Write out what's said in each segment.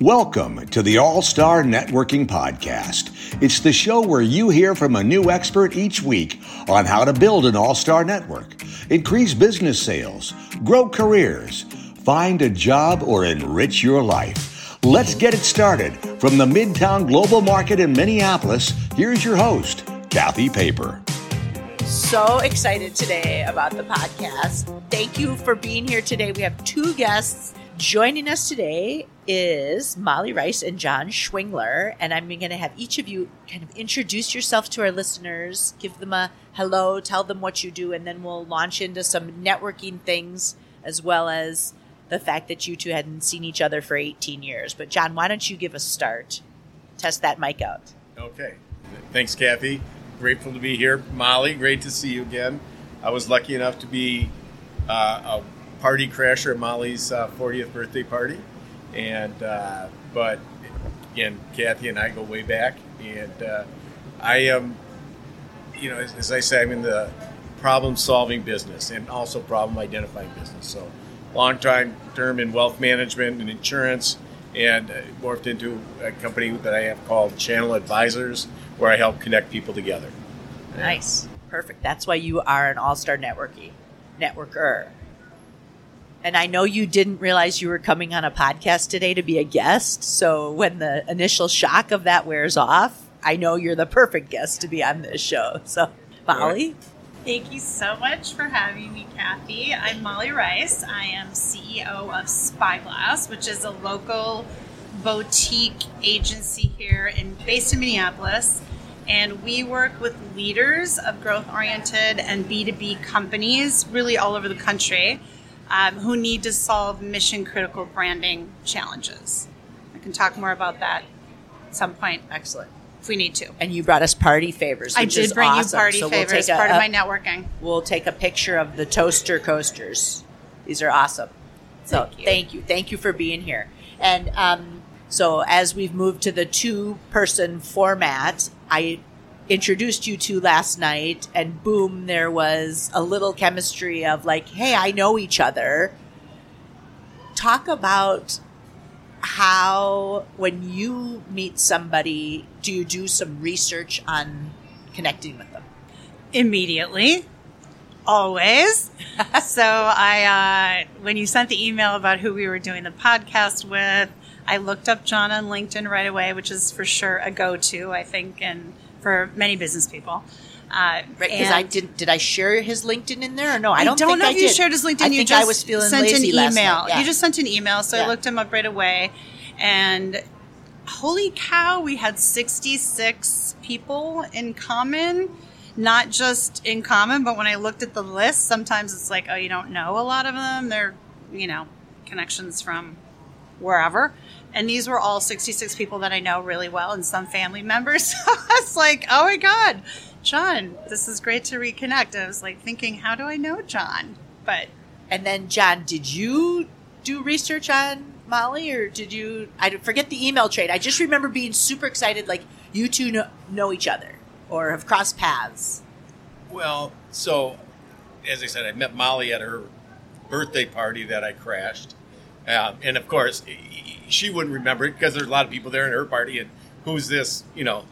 Welcome to the All Star Networking Podcast. It's the show where you hear from a new expert each week on how to build an all star network, increase business sales, grow careers, find a job, or enrich your life. Let's get it started. From the Midtown Global Market in Minneapolis, here's your host, Cathy Paper. So excited today about the podcast. Thank you for being here today. We have two guests Joining us today is Molly Rice and Jon Schwingler, and I'm going to have each of you kind of introduce yourself to our listeners, give them a hello, tell them what you do, and then we'll launch into some networking things as well as the fact that you two hadn't seen each other for 18 years. But Jon, why don't you give a start? Test that mic out. Okay. Thanks, Cathy. Grateful to be here. Molly, great to see you again. I was lucky enough to be uh, a party crasher at Molly's uh, 40th birthday party. And, uh, but again, Cathy and I go way back. And uh, I am, you know, as, as, I say, I'm in the problem solving business and also problem identifying business. So, long time term in wealth management and insurance, and morphed into a company that I have called Channel Advisors, where I help connect people together. Nice. Perfect. That's why you are an all star networking networker. And I know you didn't realize you were coming on a podcast today to be a guest. So when the initial shock of that wears off, I know you're the perfect guest to be on this show. So, Molly? Thank you so much for having me, Cathy. I'm Molly Rice. I am CEO of Spyglass, which is a local boutique agency here in based in Minneapolis. And we work with leaders of growth oriented and B2B companies really all over the country um, who need to solve mission critical branding challenges. I can talk more about that at some point. Excellent. If we need to. And you brought us party favors. I did bring awesome. you party so favors, we'll part a, of my networking. We'll take a picture of the toaster coasters. These are awesome. So thank you. Thank you, thank you for being here. And um, so as we've moved to the two person format, I introduced you to last night and boom there was a little chemistry of like hey i know each other. Talk about how when you meet somebody do you do some research on connecting with them? Immediately. Always. So i uh, when you sent the email about who we were doing the podcast with i looked up jon on linkedin right away which is for sure a go-to i think and for many business people. Uh, right, because I did. Did I share his LinkedIn in there or no? I don't, I don't know I if you shared his LinkedIn. I you think just I was feeling sent lazy an email. Yeah. You just sent an email, so yeah. I looked him up right away, and holy cow, we had sixty six people in common. Not just in common, but when I looked at the list, sometimes it's like, oh, you don't know a lot of them. They're, you know, connections from wherever. And these were all 66 people that I know really well and some family members. So I was like, oh my God, Jon, this is great to reconnect. I was like thinking, how do I know Jon? But. And then, Jon, did you do research on Molly or did you? I forget the email trade. I just remember being super excited, like you two know, know each other or have crossed paths. Well, so as I said, I met Molly at her birthday party that I crashed. Uh, and of course, she wouldn't remember it because there's a lot of people there in her party. And who's this, you know,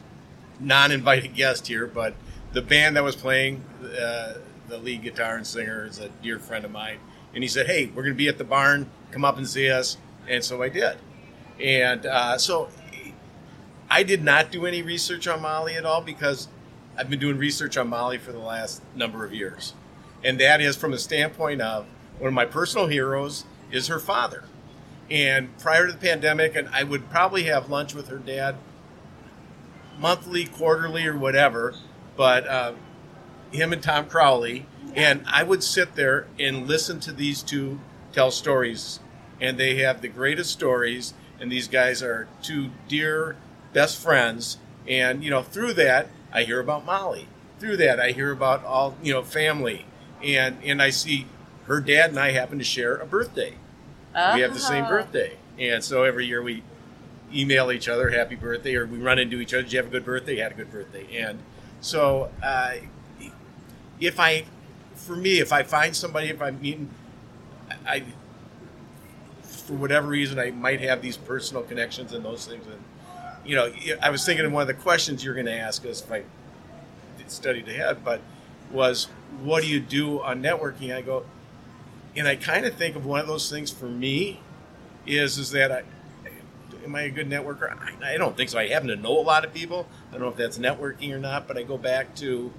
non-invited guest here? But the band that was playing, uh, the lead guitar and singer is a dear friend of mine. And he said, "Hey, we're going to be at the barn. Come up and see us." And so I did. And uh, so I did not do any research on Molly at all because I've been doing research on Molly for the last number of years. And that is from the standpoint of one of my personal heroes is her father. And prior to the pandemic, and I would probably have lunch with her dad monthly, quarterly, or whatever. But uh, him and Tom Crowley, and I would sit there and listen to these two tell stories, and they have the greatest stories. And these guys are two dear best friends, and you know through that I hear about Molly. Through that I hear about all you know family, and and I see her dad and I happen to share a birthday. Uh-huh. We have the same ah. birthday, and so every year we email each other happy birthday, or we run into each other. Did you have a good birthday? You had a good birthday, and so uh, if I, for me, if I find somebody, if I'm meeting, I for whatever reason, I might have these personal connections and those things. And you know, I was thinking of one of the questions you're going to ask us if I studied ahead, but was what do you do on networking? I go, and I kind of think of one of those things for me is is that I am I a good networker? I, I don't think so. I happen to know a lot of people. I don't know if that's networking or not, but I go back to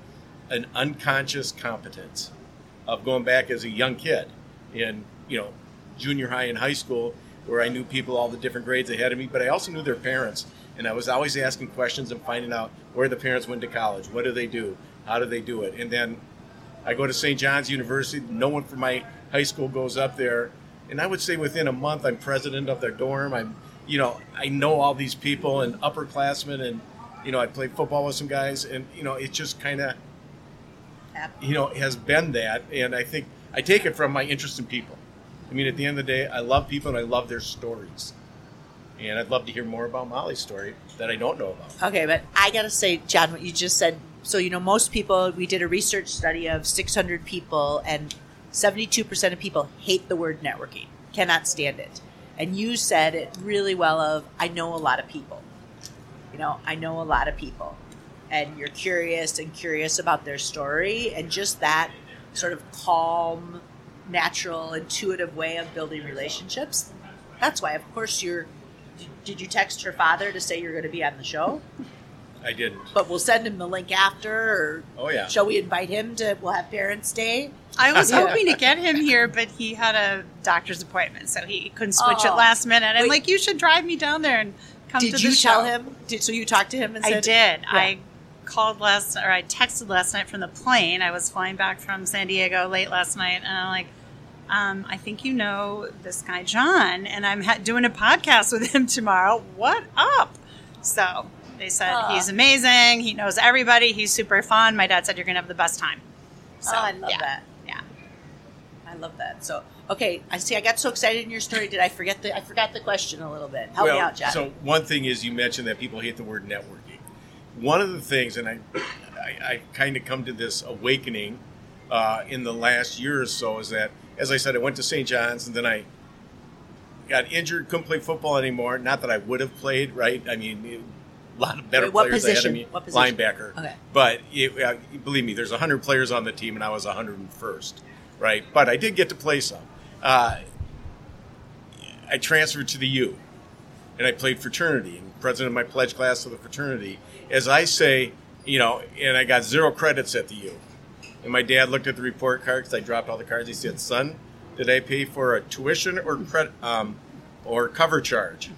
an unconscious competence of going back as a young kid in you know junior high and high school where I knew people all the different grades ahead of me, but I also knew their parents. And I was always asking questions and finding out where the parents went to college. What do they do? How do they do it? And then I go to St. John's University. No one from my high school goes up there. And I would say within a month, I'm president of their dorm. I'm, you know, I know all these people and upperclassmen, and you know, I played football with some guys, and you know, it just kind of, you know, has been that. And I think I take it from my interest in people. I mean, at the end of the day, I love people and I love their stories. And I'd love to hear more about Molly's story that I don't know about. Okay, but I got to say, Jon, what you just said. So, you know, most people, we did a research study of 600 people, and 72% of people hate the word networking, cannot stand it. And you said it really well of, I know a lot of people. You know, I know a lot of people. And you're curious and curious about their story, and just that sort of calm, natural, intuitive way of building relationships. That's why, of course, you're. Did you text her father to say you're going to be on the show? I didn't. But we'll send him the link after. Or oh yeah. Shall we invite him to? We'll have Parents' Day. I was hoping to get him here, but he had a doctor's appointment, so he couldn't switch oh, it last minute. I'm wait. like, you should drive me down there and come did to the you tell him? Did, so you talked to him and said, I did. Yeah. I called last, or I texted last night from the plane. I was flying back from San Diego late last night, and I'm like, um, I think you know this guy Jon, and I'm ha- doing a podcast with him tomorrow. What up? So they said he's amazing. He knows everybody. He's super fun. My dad said you're gonna have the best time. So, oh, I love yeah. that. Yeah, I love that. So okay, I see. I got so excited in your story. Did I forget the? I forgot the question a little bit. Help well, me out, Jon. So one thing is you mentioned that people hate the word networking. One of the things, and I, I, I kind of come to this awakening uh, in the last year or so, is that as I said, I went to St. John's and then I got injured, couldn't play football anymore. Not that I would have played, right? I mean, a lot of better Wait, what players position? ahead of me. What position? Linebacker. Okay. But it, uh, believe me, there's 100 players on the team, and I was 101st, right? But I did get to play some. Uh, I transferred to the U, and I played fraternity, and president of my pledge class of the fraternity. As I say, you know, and I got zero credits at the U. And my dad looked at the report card because I dropped all the cards. He said, "Son, did I pay for a tuition or credit um, or cover charge?"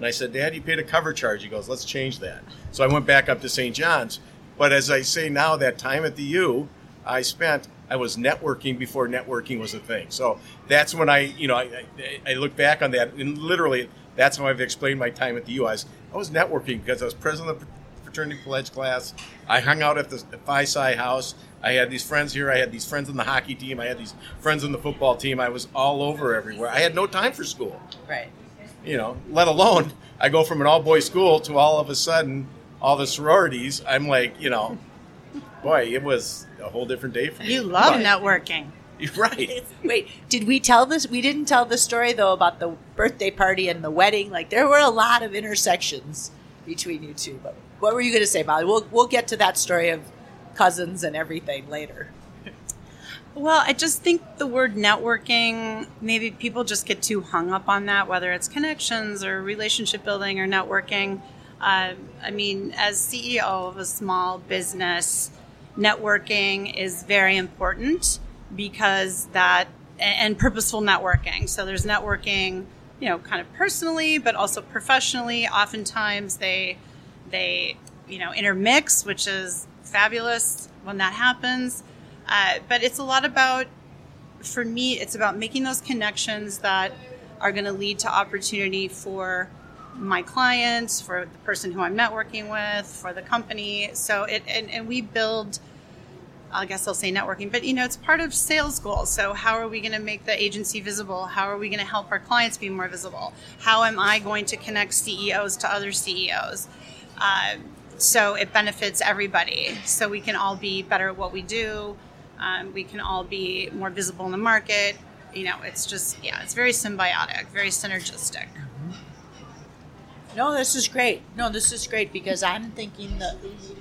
And I said, "Dad, you paid a cover charge." He goes, "Let's change that." So I went back up to St. John's. But as I say now, that time at the U, I spent. I was networking before networking was a thing. So that's when I, you know, I, I, I look back on that, and literally, that's how I've explained my time at the U. I was, I was networking because I was president of the fraternity pledge class. I hung out at the Phi Psi house. I had these friends here. I had these friends on the hockey team. I had these friends on the football team. I was all over everywhere. I had no time for school. Right. You know, let alone I go from an all boys school to all of a sudden all the sororities. I'm like, you know, boy, it was a whole different day for me. You love but, networking. Right. Wait, did we tell this? We didn't tell the story though about the birthday party and the wedding. Like there were a lot of intersections between you two. But what were you going to say, Molly? We'll we'll get to that story of cousins and everything later. Well, I just think the word networking, maybe people just get too hung up on that, whether it's connections or relationship building or networking. Uh, I mean, as CEO of a small business, networking is very important because that, and purposeful networking. So there's networking, you know, kind of personally, but also professionally. Oftentimes they, they, you know, intermix, which is fabulous when that happens. Uh, but it's a lot about, for me, it's about making those connections that are going to lead to opportunity for my clients, for the person who I'm networking with, for the company. So it, and, and we build, I guess I'll say networking, but you know, it's part of sales goals. So how are we going to make the agency visible? How are we going to help our clients be more visible? How am I going to connect CEOs to other CEOs? Uh, so it benefits everybody. So we can all be better at what we do. Um, we can all be more visible in the market. you know, it's just yeah, it's very symbiotic, very synergistic. No, this is great. No, this is great because I'm thinking that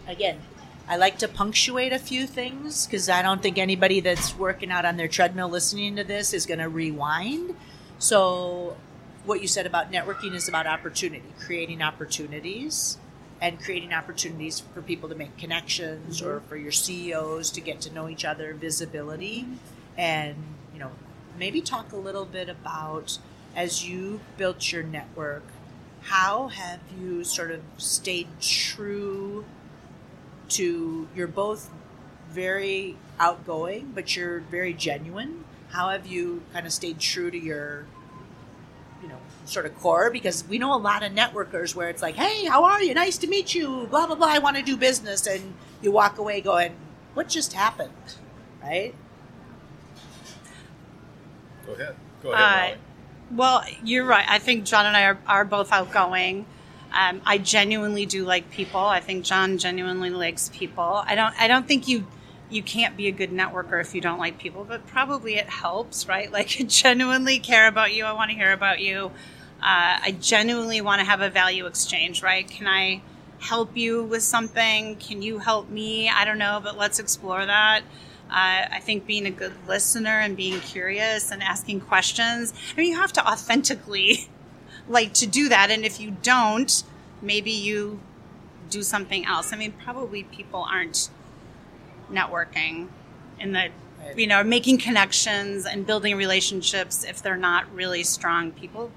again, I like to punctuate a few things because I don't think anybody that's working out on their treadmill listening to this is going to rewind. So, what you said about networking is about opportunity, creating opportunities, and creating opportunities for people to make connections or mm-hmm. for your CEOs to get to know each other, visibility, and you know, maybe talk a little bit about as you built your network how have you sort of stayed true to you're both very outgoing but you're very genuine. How have you kind of stayed true to your you know sort of core because we know a lot of networkers where it's like hey how are you nice to meet you blah blah blah i want to do business and you walk away going what just happened right go ahead go ahead uh, well, you're right. I think Jon and I are, are both outgoing. Um, I genuinely do like people. I think Jon genuinely likes people. I don't. I don't think you you can't be a good networker if you don't like people, but probably it helps, right? Like, I genuinely care about you. I want to hear about you. Uh, I genuinely want to have a value exchange, right? Can I help you with something? Can you help me? I don't know, but let's explore that. Uh, I think being a good listener and being curious and asking questions. I mean, you have to authentically like to do that. And if you don't, maybe you do something else. I mean, probably people aren't networking in the, you know, making connections and building relationships if they're not really strong people.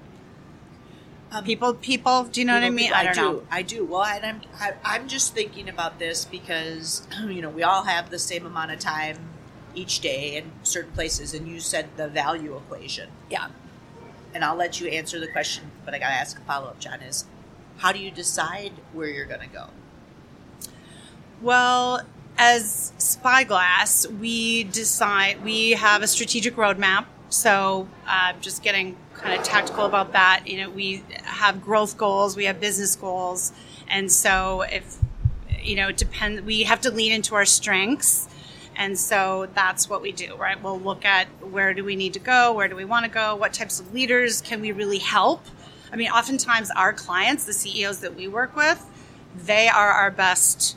Um, people, people, do you know what I mean? I, I do. Know. I do. Well, and I'm, I, I'm just thinking about this because, you know, we all have the same amount of time each day in certain places, and you said the value equation. Yeah. And I'll let you answer the question, but I got to ask a follow up, Jon. Is how do you decide where you're going to go? Well, as Spyglass, we decide we have a strategic roadmap. So, uh, just getting kind of tactical about that. You know, we have growth goals, we have business goals, and so if you know, it depends. We have to lean into our strengths, and so that's what we do, right? We'll look at where do we need to go, where do we want to go, what types of leaders can we really help. I mean, oftentimes our clients, the CEOs that we work with, they are our best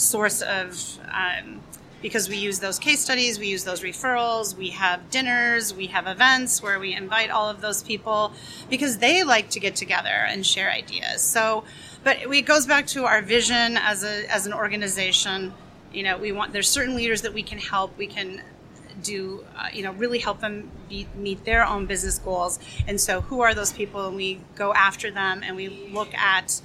source of um, because we use those case studies, we use those referrals, we have dinners, we have events where we invite all of those people because they like to get together and share ideas. So, but it goes back to our vision as a as an organization. You know, we want there's certain leaders that we can help. We can do uh, you know really help them be, meet their own business goals and so who are those people and we go after them and we look at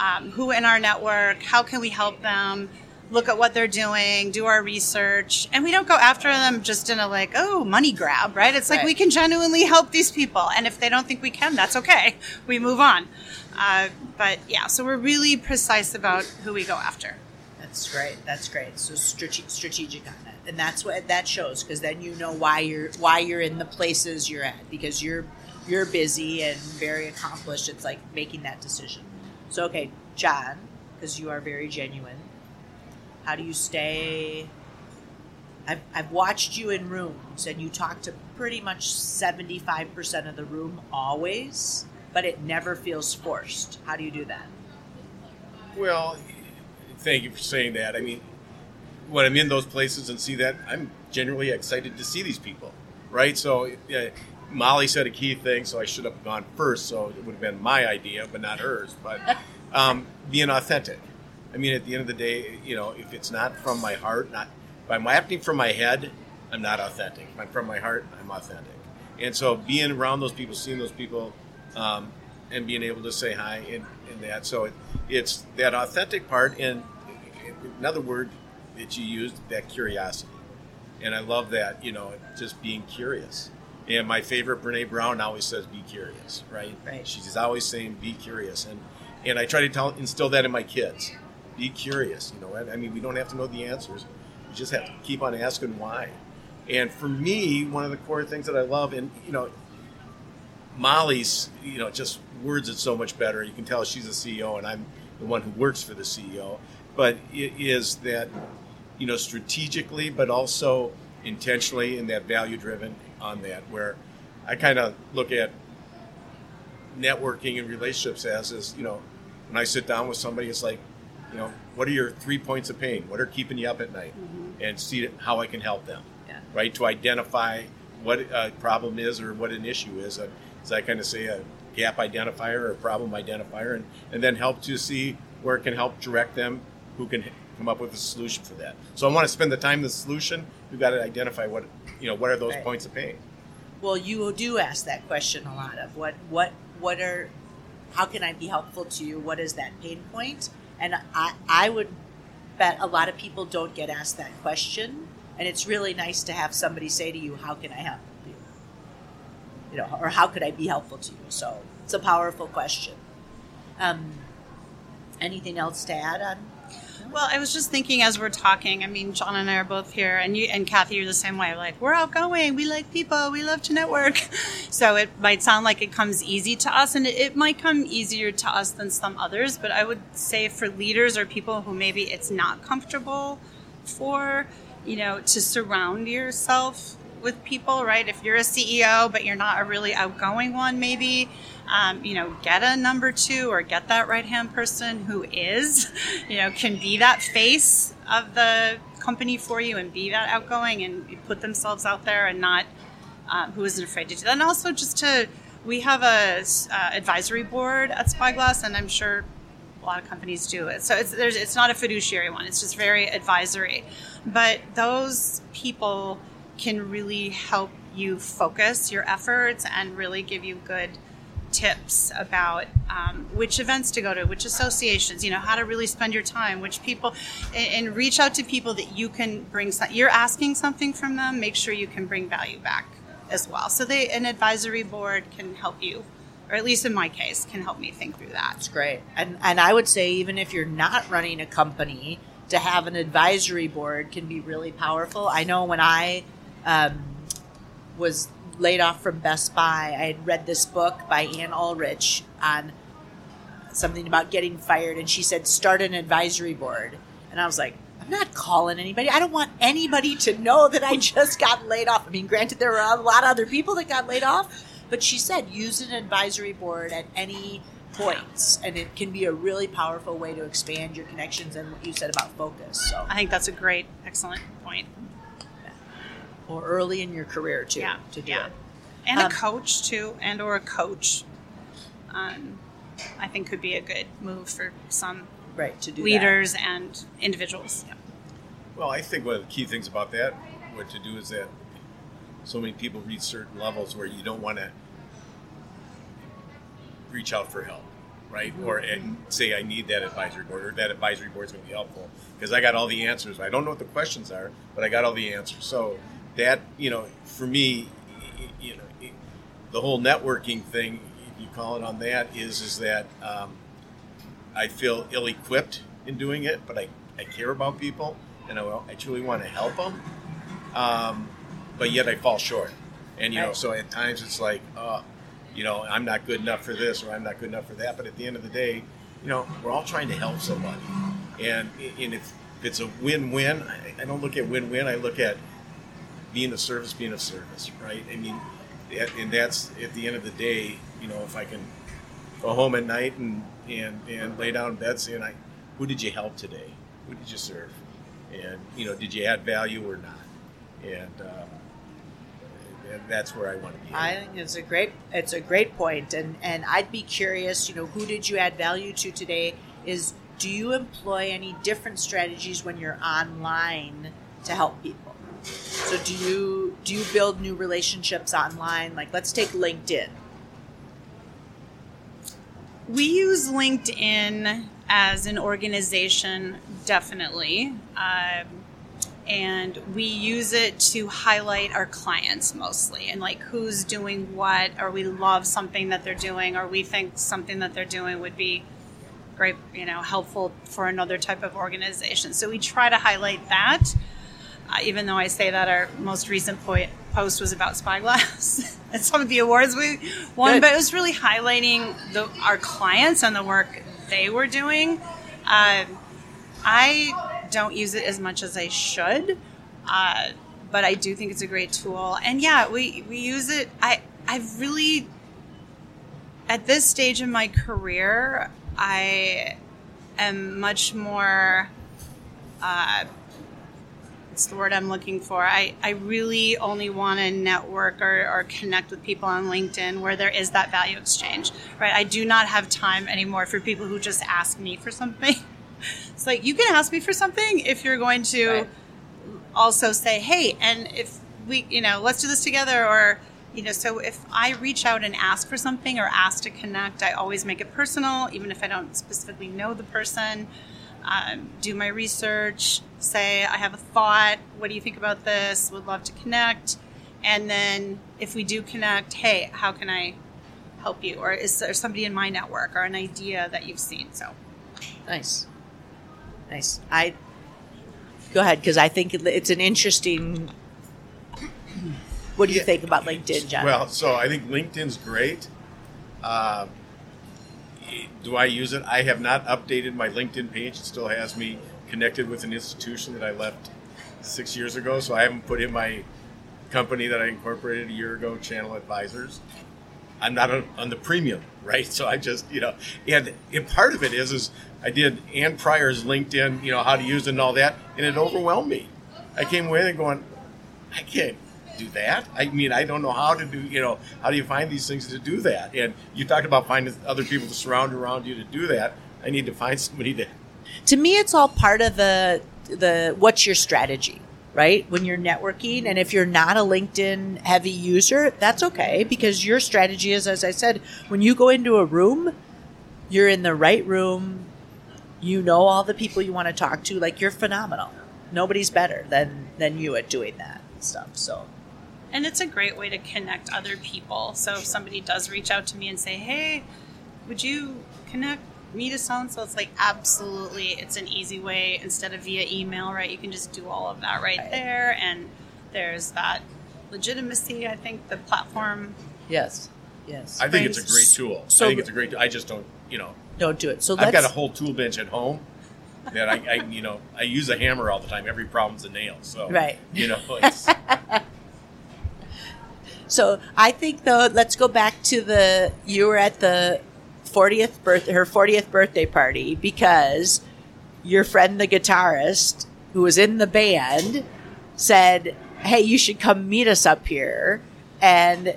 um, who in our network how can we help them look at what they're doing, do our research, and we don't go after them just in a like, oh, money grab, right? It's like right. we can genuinely help these people, and if they don't think we can, that's okay. We move on. Uh, but yeah, so we're really precise about who we go after. That's great. That's great. So strate- strategic on it, and that's what that shows because then you know why you're why you're in the places you're at because you're you're busy and very accomplished. It's like making that decision. So okay, Jon, because you are very genuine how do you stay? I've, I've watched you in rooms and you talk to pretty much 75% of the room always, but it never feels forced. How do you do that? Well, thank you for saying that. I mean, when I'm in those places and see that, I'm genuinely excited to see these people, right? So, uh, Molly said a key thing, so I should have gone first, so it would have been my idea, but not hers. But um, being authentic, I mean, at the end of the day, you know, if it's not from my heart, not if I'm acting from my head, I'm not authentic. If I'm from my heart, I'm authentic. And so, being around those people, seeing those people, um, and being able to say hi and, and that. So it, it's that authentic part, and another word that you used, that curiosity. And I love that, you know, just being curious. And my favorite, Brene Brown, always says, "Be curious." Right? Right. She's always saying, "Be curious," and and I try to tell, instill that in my kids be curious. You know, I mean, we don't have to know the answers. We just have to keep on asking why. And for me, one of the core things that I love, and you know, Molly's, you know, just words it so much better. You can tell she's a CEO, and I'm the one who works for the CEO. But it is that, you know, strategically, but also intentionally, in that value-driven, on that where I kind of look at networking and relationships as is you know when I sit down with somebody, it's like you know what are your three points of pain? What are keeping you up at night? Mm-hmm. And see how I can help them. Yeah. Right to identify what a problem is or what an issue is. As I kind of say, a gap identifier or a problem identifier, and, and then help to see where it can help direct them who can come up with a solution for that. So I want to spend the time the solution. We've got to identify what you know. What are those right. points of pain? Well, you do ask that question a lot of what what what are how can I be helpful to you? What is that pain point? And I I would bet a lot of people don't get asked that question, and it's really nice to have somebody say to you, "How can I help you?" You know, or how could I be helpful to you? So it's a powerful question. Um, anything else to add on well, I was just thinking as we're talking. I mean, Jon and I are both here, and you and Cathy, you're the same way. Like we're outgoing, we like people, we love to network. So it might sound like it comes easy to us, and it, it might come easier to us than some others. But I would say for leaders or people who maybe it's not comfortable for, you know, to surround yourself with people, right? If you're a CEO, but you're not a really outgoing one, maybe um, you know, get a number two or get that right hand person who is, you know, can be that face of the company for you and be that outgoing and put themselves out there and not um, who isn't afraid to do that. And also just to, we have a uh, advisory board at Spyglass, and I'm sure a lot of companies do it. So it's it's not a fiduciary one. It's just very advisory. But those people can really help you focus your efforts and really give you good tips about um, which events to go to, which associations, you know, how to really spend your time, which people, and, and reach out to people that you can bring. Some, you're asking something from them. Make sure you can bring value back as well. So they, an advisory board can help you, or at least in my case, can help me think through that. That's great. And and I would say even if you're not running a company, to have an advisory board can be really powerful. I know when I um, was laid off from Best Buy, I had read this book by Ann Ulrich on something about getting fired, and she said, start an advisory board. And I was like, I'm not calling anybody. I don't want anybody to know that I just got laid off. I mean, granted, there were a lot of other people that got laid off, but she said use an advisory board at any points, and it can be a really powerful way to expand your connections and what you said about focus. So I think that's a great, excellent point or early in your career too yeah. to do yeah. it. And um, a coach too, and or a coach. Um, I think could be a good move for some right to do leaders that. and individuals. Yeah. Well, I think one of the key things about that, what to do is that so many people reach certain levels where you don't want to reach out for help, right? Mm-hmm. Or and say I need that advisory board, or that advisory board is going to be helpful because I got all the answers. I don't know what the questions are, but I got all the answers. So that you know, for me, you know, the whole networking thing, you call it on that, is is that um, I feel ill-equipped in doing it, but I, I care about people and I, I truly want to help them, um, but yet I fall short. And you know, so at times it's like, uh, you know, I'm not good enough for this or I'm not good enough for that. But at the end of the day, you know, we're all trying to help somebody, and and if it's a win-win, I don't look at win-win. I look at being a service, being a service, right? I mean, and that's at the end of the day, you know, if I can go home at night and and and lay down in bed saying, "I, who did you help today? Who did you serve? And you know, did you add value or not?" And, um, and that's where I want to be. I think it's a great it's a great point, and and I'd be curious, you know, who did you add value to today? Is do you employ any different strategies when you're online to help people? So do you do you build new relationships online? Like let's take LinkedIn. We use LinkedIn as an organization, definitely. Um, and we use it to highlight our clients mostly and like who's doing what, or we love something that they're doing, or we think something that they're doing would be great, you know, helpful for another type of organization. So we try to highlight that even though I say that our most recent po- post was about Spyglass and some of the awards we won, Good. but it was really highlighting the, our clients and the work they were doing. Uh, I don't use it as much as I should, uh, but I do think it's a great tool. And yeah, we, we use it. I, I've really, at this stage in my career, I am much more, uh, what's the word I'm looking for? I, I really only want to network or, or connect with people on LinkedIn where there is that value exchange, right? I do not have time anymore for people who just ask me for something. it's like, you can ask me for something if you're going to right. also say, hey, and if we, you know, let's do this together or, you know, so if I reach out and ask for something or ask to connect, I always make it personal, even if I don't specifically know the person. Um, do my research, say, I have a thought. What do you think about this? Would love to connect. And then if we do connect, hey, how can I help you? Or is there somebody in my network or an idea that you've seen? So nice. Nice. I go ahead because I think it's an interesting what do you yeah. think about LinkedIn, Jon? Well, so I think LinkedIn's great. Uh, do I use it? I have not updated my LinkedIn page. It still has me connected with an institution that I left six years ago, so I haven't put in my company that I incorporated a year ago, Channel Advisors. I'm not on, on the premium, right? So I just, you know, and, and part of it is, is I did Ann Pryor's LinkedIn, you know, how to use it and all that, and it overwhelmed me. I came away and going, I can't do that. I mean, I don't know how to do, you know, how do you find these things to do that? And you talked about finding other people to surround around you to do that. I need to find somebody to. To me, it's all part of the the what's your strategy, right? When you're networking, and if you're not a LinkedIn heavy user, that's okay because your strategy is, as I said, when you go into a room, you're in the right room. You know all the people you want to talk to. Like you're phenomenal. Nobody's better than than you at doing that stuff. So and it's a great way to connect other people. So if somebody does reach out to me and say, "Hey, would you connect me to someone?" So it's like absolutely, it's an easy way instead of via email, right? You can just do all of that right, right. there, and there's that legitimacy. I think the platform. Yes. Yes. I think it's a great tool. So, I think it's a great. I just don't, you know, don't do it. So I've got a whole tool bench at home that I, I, you know, I use a hammer all the time. Every problem's a nail. So right. You know, it's. So I think though, let's go back to the you were at the 40th birth her 40th birthday party because your friend the guitarist who was in the band said, "Hey, you should come meet us up here." And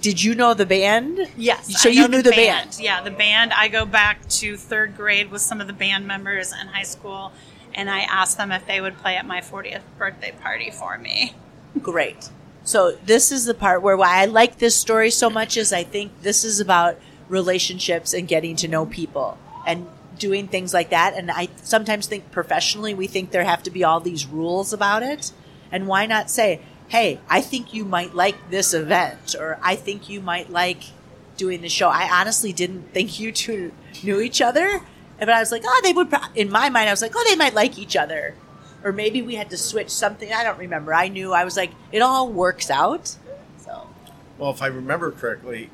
did you know the band? Yes. So you knew the, the band. band. Yeah, the band. I go back to third grade with some of the band members in high school, and I asked them if they would play at my 40th birthday party for me. Great. So this is the part where why I like this story so much is I think this is about relationships and getting to know people and doing things like that. And I sometimes think professionally we think there have to be all these rules about it. And why not say, hey, I think you might like this event or I think you might like doing the show. I honestly didn't think you two knew each other. But I was like, oh, they would, in my mind, I was like, oh, they might like each other or maybe we had to switch something. I don't remember. I knew I was like, it all works out. So, well, if I remember correctly,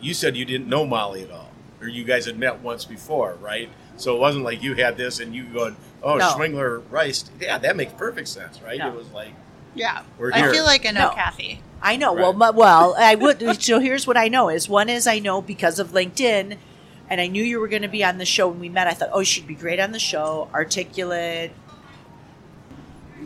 you said you didn't know Molly at all, or you guys had met once before, right? So it wasn't like you had this and you going, oh, no. Schwingler Rice. Yeah, that makes perfect sense, right? No. It was like, yeah, we're here. I feel like I know no. Cathy. I know. Right. Well, well, I would. so here's what I know: is one is I know because of LinkedIn, and I knew you were going to be on the show when we met. I thought, oh, she'd be great on the show, articulate,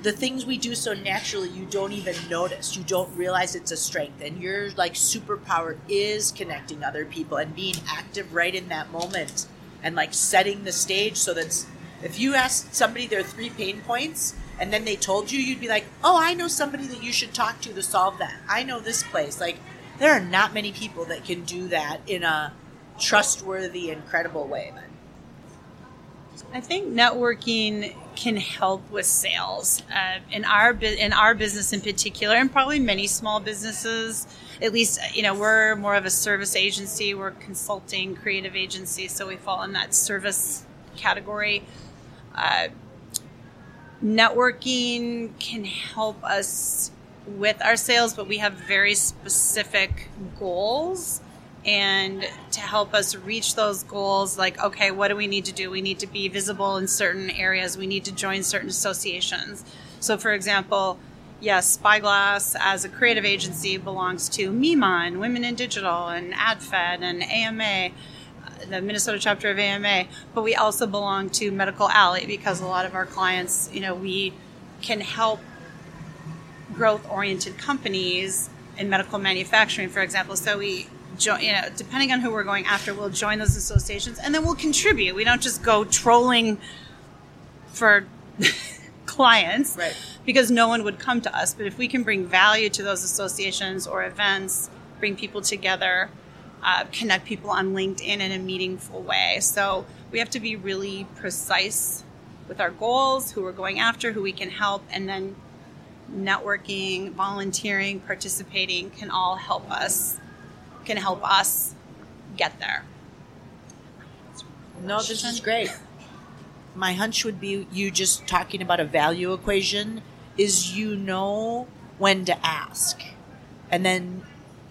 the things we do so naturally you don't even notice. You don't realize it's a strength. And your like superpower is connecting other people and being active right in that moment and like setting the stage so that if you asked somebody their three pain points and then they told you you'd be like oh i know somebody that you should talk to to solve that. I know this place. Like there are not many people that can do that in a trustworthy incredible way I think networking can help with sales uh, in our in our business in particular, and probably many small businesses. At least, you know, we're more of a service agency. We're consulting, creative agency, so we fall in that service category. Uh, networking can help us with our sales, but we have very specific goals and to help us reach those goals like okay what do we need to do? We need to be visible in certain areas. We need to join certain associations. So, for example, yes, Spyglass as a creative agency belongs to MIMA Women in Digital and AdFed and AMA, the Minnesota chapter of AMA, but we also belong to Medical Alley because a lot of our clients, you know, we can help growth oriented companies in medical manufacturing, for example. So we join, you know, depending on who we're going after, we'll join those associations and then we'll contribute. We don't just go trolling for clients right. because no one would come to us. But if we can bring value to those associations or events, bring people together, uh, connect people on LinkedIn in a meaningful way. So we have to be really precise with our goals, who we're going after, who we can help, and then networking, volunteering, participating can all help us can help us get there. No, this is great. My hunch would be you just talking about a value equation is you know when to ask. And then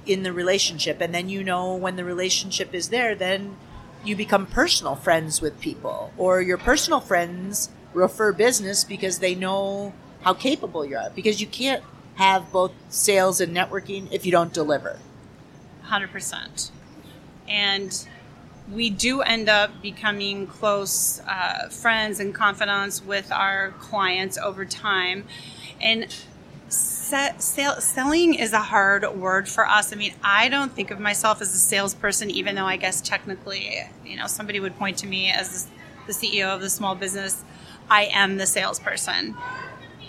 in the relationship and then you know when the relationship is there then you become personal friends with people or your personal friends refer business because they know how capable you are because you can't have both sales and networking if you don't deliver 100% and we do end up becoming close uh, friends and confidants with our clients over time and sell, selling is a hard word for us. I mean, I don't think of myself as a salesperson, even though I guess technically, you know, somebody would point to me as the CEO of the small business. I am the salesperson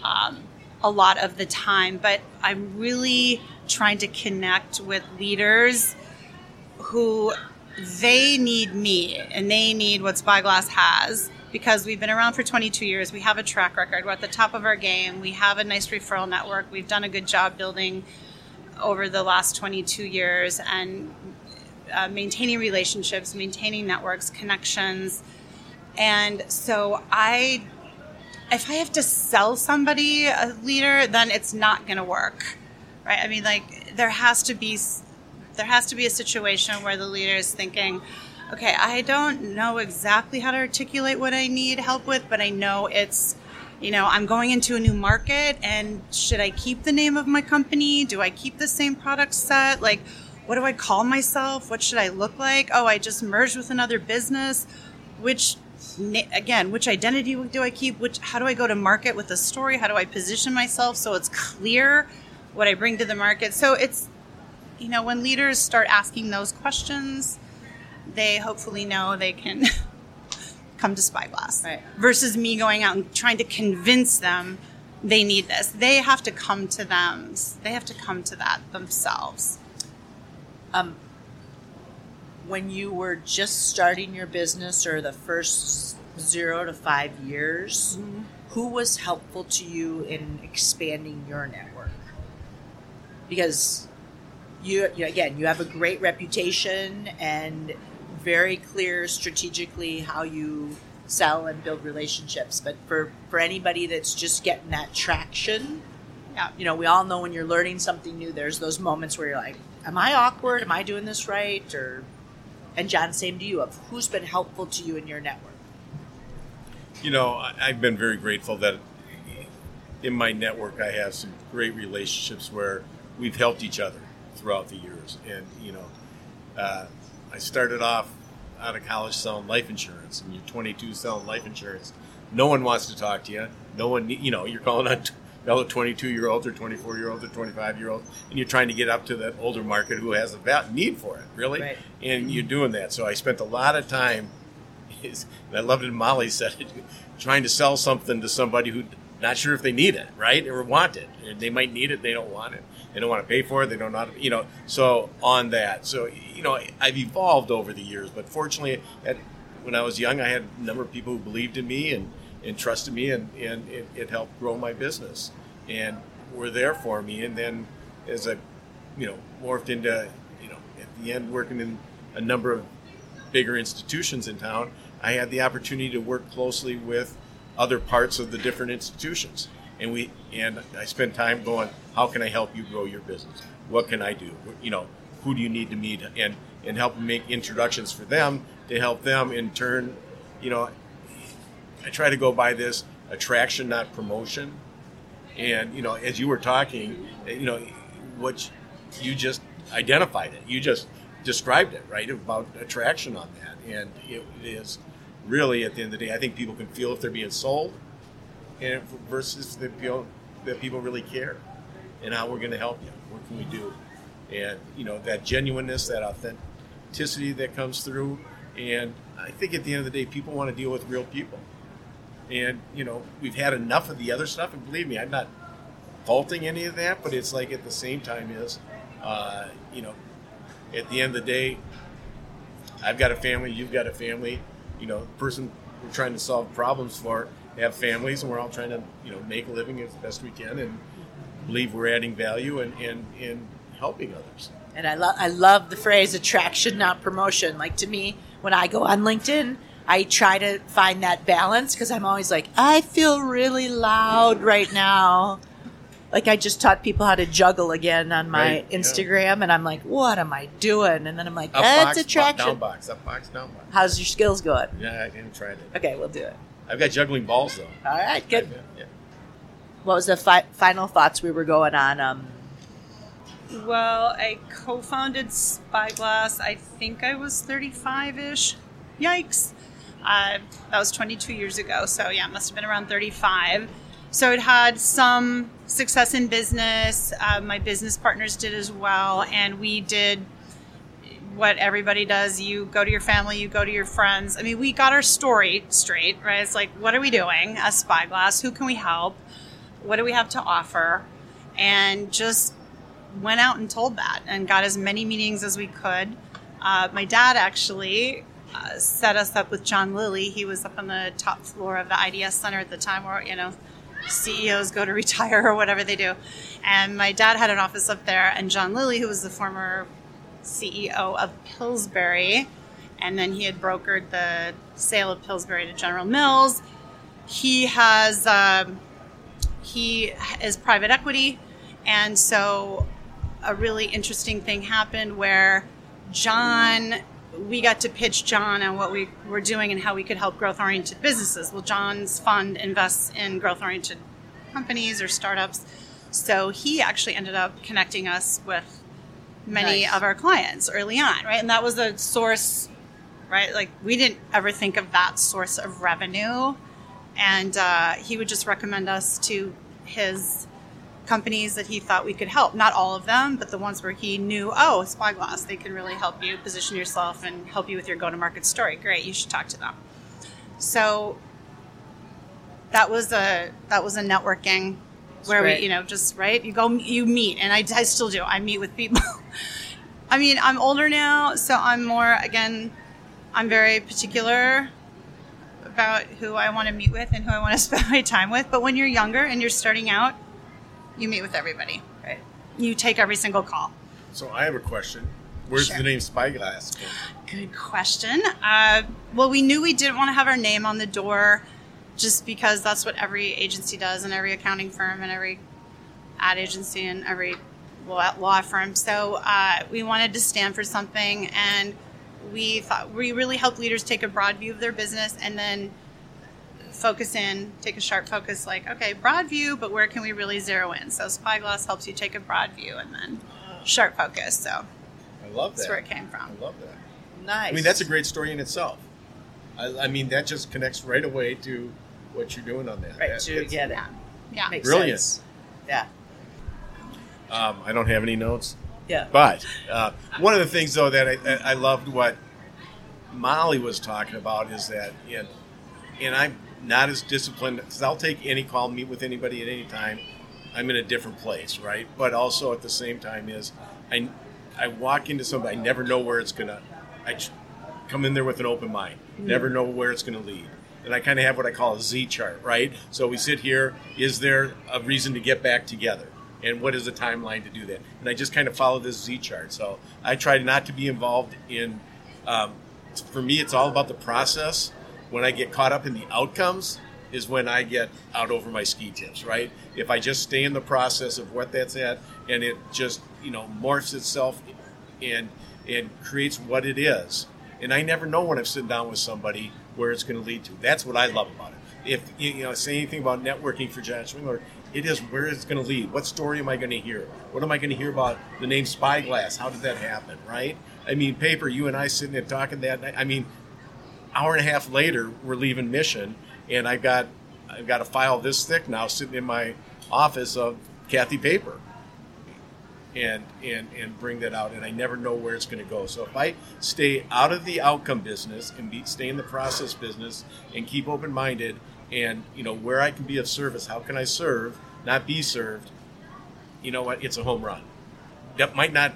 um, a lot of the time, but I'm really trying to connect with leaders who they need me and they need what Spyglass has because we've been around for 22 years. We have a track record. We're at the top of our game. We have a nice referral network. We've done a good job building over the last 22 years and uh, maintaining relationships, maintaining networks, connections. And so I if I have to sell somebody a leader, then it's not going to work. Right? I mean like there has to be there has to be a situation where the leader is thinking, okay, I don't know exactly how to articulate what I need help with, but I know it's, you know, I'm going into a new market and should I keep the name of my company? Do I keep the same product set? Like, what do I call myself? What should I look like? Oh, I just merged with another business. Which, again, which identity do I keep? Which, how do I go to market with a story? How do I position myself so it's clear what I bring to the market? So it's, you know, when leaders start asking those questions, they hopefully know they can come to Spyglass. Right. Versus me going out and trying to convince them they need this. They have to come to them. They have to come to that themselves. Um, when you were just starting your business or the first zero to five years, mm-hmm. who was helpful to you in expanding your network? Because you, you again, you have a great reputation and very clear strategically how you sell and build relationships. But for, for anybody that's just getting that traction, yeah. you know, we all know when you're learning something new, there's those moments where you're like, am I awkward? Am I doing this right? Or, and Jon, same to you of who's been helpful to you in your network? You know, I've been very grateful that in my network I have some great relationships where we've helped each other throughout the years. And, you know, uh, I started off out of college selling life insurance, and you're 22 selling life insurance. No one wants to talk to you. No one, you know, you're calling on fellow 22 year olds or 24 year olds or 25 year olds, and you're trying to get up to that older market who has a need for it, really. Right. And you're doing that. So I spent a lot of time, and I loved it. Molly said it, trying to sell something to somebody who not sure if they need it, right, or want it. And they might need it, they don't want it. They don't want to pay for it. They don't know, how to, you know. So on that, so you know, I've evolved over the years. But fortunately, at, when I was young, I had a number of people who believed in me and, and trusted me, and, and it, it helped grow my business, and were there for me. And then, as I, you know, morphed into, you know, at the end, working in a number of bigger institutions in town, I had the opportunity to work closely with other parts of the different institutions and we and I spend time going, how can I help you grow your business? What can I do? You know, who do you need to meet and and help make introductions for them to help them in turn. You know, I try to go by this attraction, not promotion. And you know, as you were talking, eh, you know, what you just identified it. You just described it right about attraction on that, and it is really at the end of the day, I think people can feel if they're being sold, and versus the feel that people really care, and how we're going to help you. What can we do? And you know that genuineness, that authenticity that comes through, and I think at the end of the day, people want to deal with real people. And you know, we've had enough of the other stuff, and believe me, I'm not faulting any of that, but it's like at the same time is, uh, you know, at the end of the day, I've got a family, you've got a family. You know, the person we're trying to solve problems for have families, and we're all trying to, you know, make a living as best we can, and believe we're adding value and and, and helping others. And I love I love the phrase attraction, not promotion. Like to me, when I go on LinkedIn, I try to find that balance because I'm always like, I feel really loud right now like I just taught people how to juggle again on my right, Instagram, yeah. and I'm like, what am I doing? And then I'm like, up that's box, attraction. Down box, up box, down box. How's your skills going? Yeah, I haven't tried it. Okay, we'll do it. I've got juggling balls though. All right, good. Yeah. What was the fi- final thoughts we were going on? Um, well, I co-founded Spyglass. I think I was 35-ish. Yikes! Uh, that was 22 years ago. So yeah, it must have been around 35 so it had some success in business. Uh, my business partners did as well, and we did what everybody does. You go to your family, you go to your friends. I mean, we got our story straight, right? It's like, what are we doing A Spyglass? Who can we help? What do we have to offer? And just went out and told that and got as many meetings as we could. Uh, my dad actually uh, set us up with John Lilly. He was up on the top floor of the IDS Center at the time, where you know CEOs go to retire or whatever they do. And my dad had an office up there, and John Lilly, who was the former CEO of Pillsbury, and then he had brokered the sale of Pillsbury to General Mills. He has um, he is private equity, and so a really interesting thing happened where John we got to pitch John on what we were doing and how we could help growth oriented businesses. Well, John's fund invests in growth oriented companies or startups. So he actually ended up connecting us with many nice. of our clients early on, right? And that was a source, right? Like we didn't ever think of that source of revenue. And uh, he would just recommend us to his companies that he thought we could help. Not all of them, but the ones where he knew, oh, Spyglass, they can really help you position yourself and help you with your go to market story. Great, you should talk to them. So that was a that was a networking where we, you know, just right, you go, you meet, and I, I still do. I meet with people. I mean, I'm older now, so I'm more again. I'm very particular about who I want to meet with and who I want to spend my time with. But when you're younger and you're starting out, you meet with everybody. Right. You take every single call. So I have a question. Where's sure. the name Spyglass? Good question. Uh, well, we knew we didn't want to have our name on the door just because that's what every agency does and every accounting firm and every ad agency and every law firm. So uh, we wanted to stand for something and we thought we really help leaders take a broad view of their business and then focus in, take a sharp focus, like, okay, broad view, but where can we really zero in? So Spyglass helps you take a broad view and then sharp focus. So I love that. That's where it came from. I love that. Nice. I mean, that's a great story in itself. I, I mean, that just connects right away to what you're doing on that. Right, that, to get it. Yeah. yeah. Makes Brilliant. Sense. Yeah. Um, I don't have any notes. Yeah. But uh, one of the things, though, that I, I loved what Molly was talking about is that, and, and I'm not as disciplined because I'll take any call, meet with anybody at any time. I'm in a different place, right? But also at the same time is I I walk into somebody, I never know where it's gonna. I come in there with an open mind, never know where it's gonna lead, and I kind of have what I call a Z chart, right? So we sit here. Is there a reason to get back together? And what is the timeline to do that? And I just kind of follow this Z chart. So I try not to be involved in. Um, for me, it's all about the process when I get caught up in the outcomes is when I get out over my ski tips, right? If I just stay in the process of what that's at and it just, you know, morphs itself and and creates what it is. And I never know when I'm sitting down with somebody where it's going to lead to. That's what I love about it. If you know, say anything about networking for Jon Schwingler, It is where it's going to lead. What story am I going to hear? What am I going to hear about the name Spyglass? How did that happen? Right? I mean, paper. You and I sitting there talking that night. I mean, hour and a half later, we're leaving mission, and I've got I've got a file this thick now sitting in my office of Cathy Paper, and and and bring that out. And I never know where it's going to go. So if I stay out of the outcome business and be, stay in the process business and keep open minded, and you know where I can be of service, how can I serve, not be served? You know what? It's a home run. That might not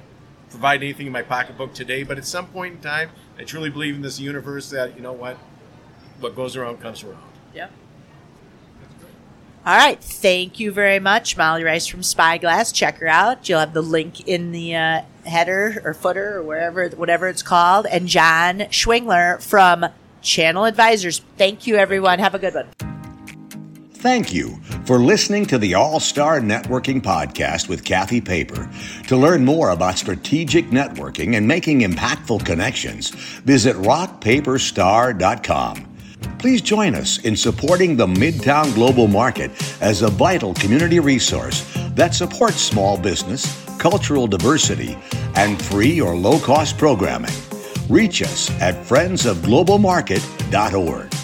provide anything in my pocketbook today, but at some point in time, I truly believe in this universe that you know what, what goes around comes around. Yep. All right. Thank you very much, Molly Rice from Spyglass. Check her out. You'll have the link in the uh, header or footer or wherever, whatever it's called. And Jon Schwingler from Channel Advisors. Thank you, everyone. Have a good one. Thank you for listening to the All Star Networking Podcast with Cathy Paper. To learn more about strategic networking and making impactful connections, visit rockpaperstar.com. Please join us in supporting the Midtown Global Market as a vital community resource that supports small business, cultural diversity, and free or low cost programming. Reach us at friendsofglobalmarket.org.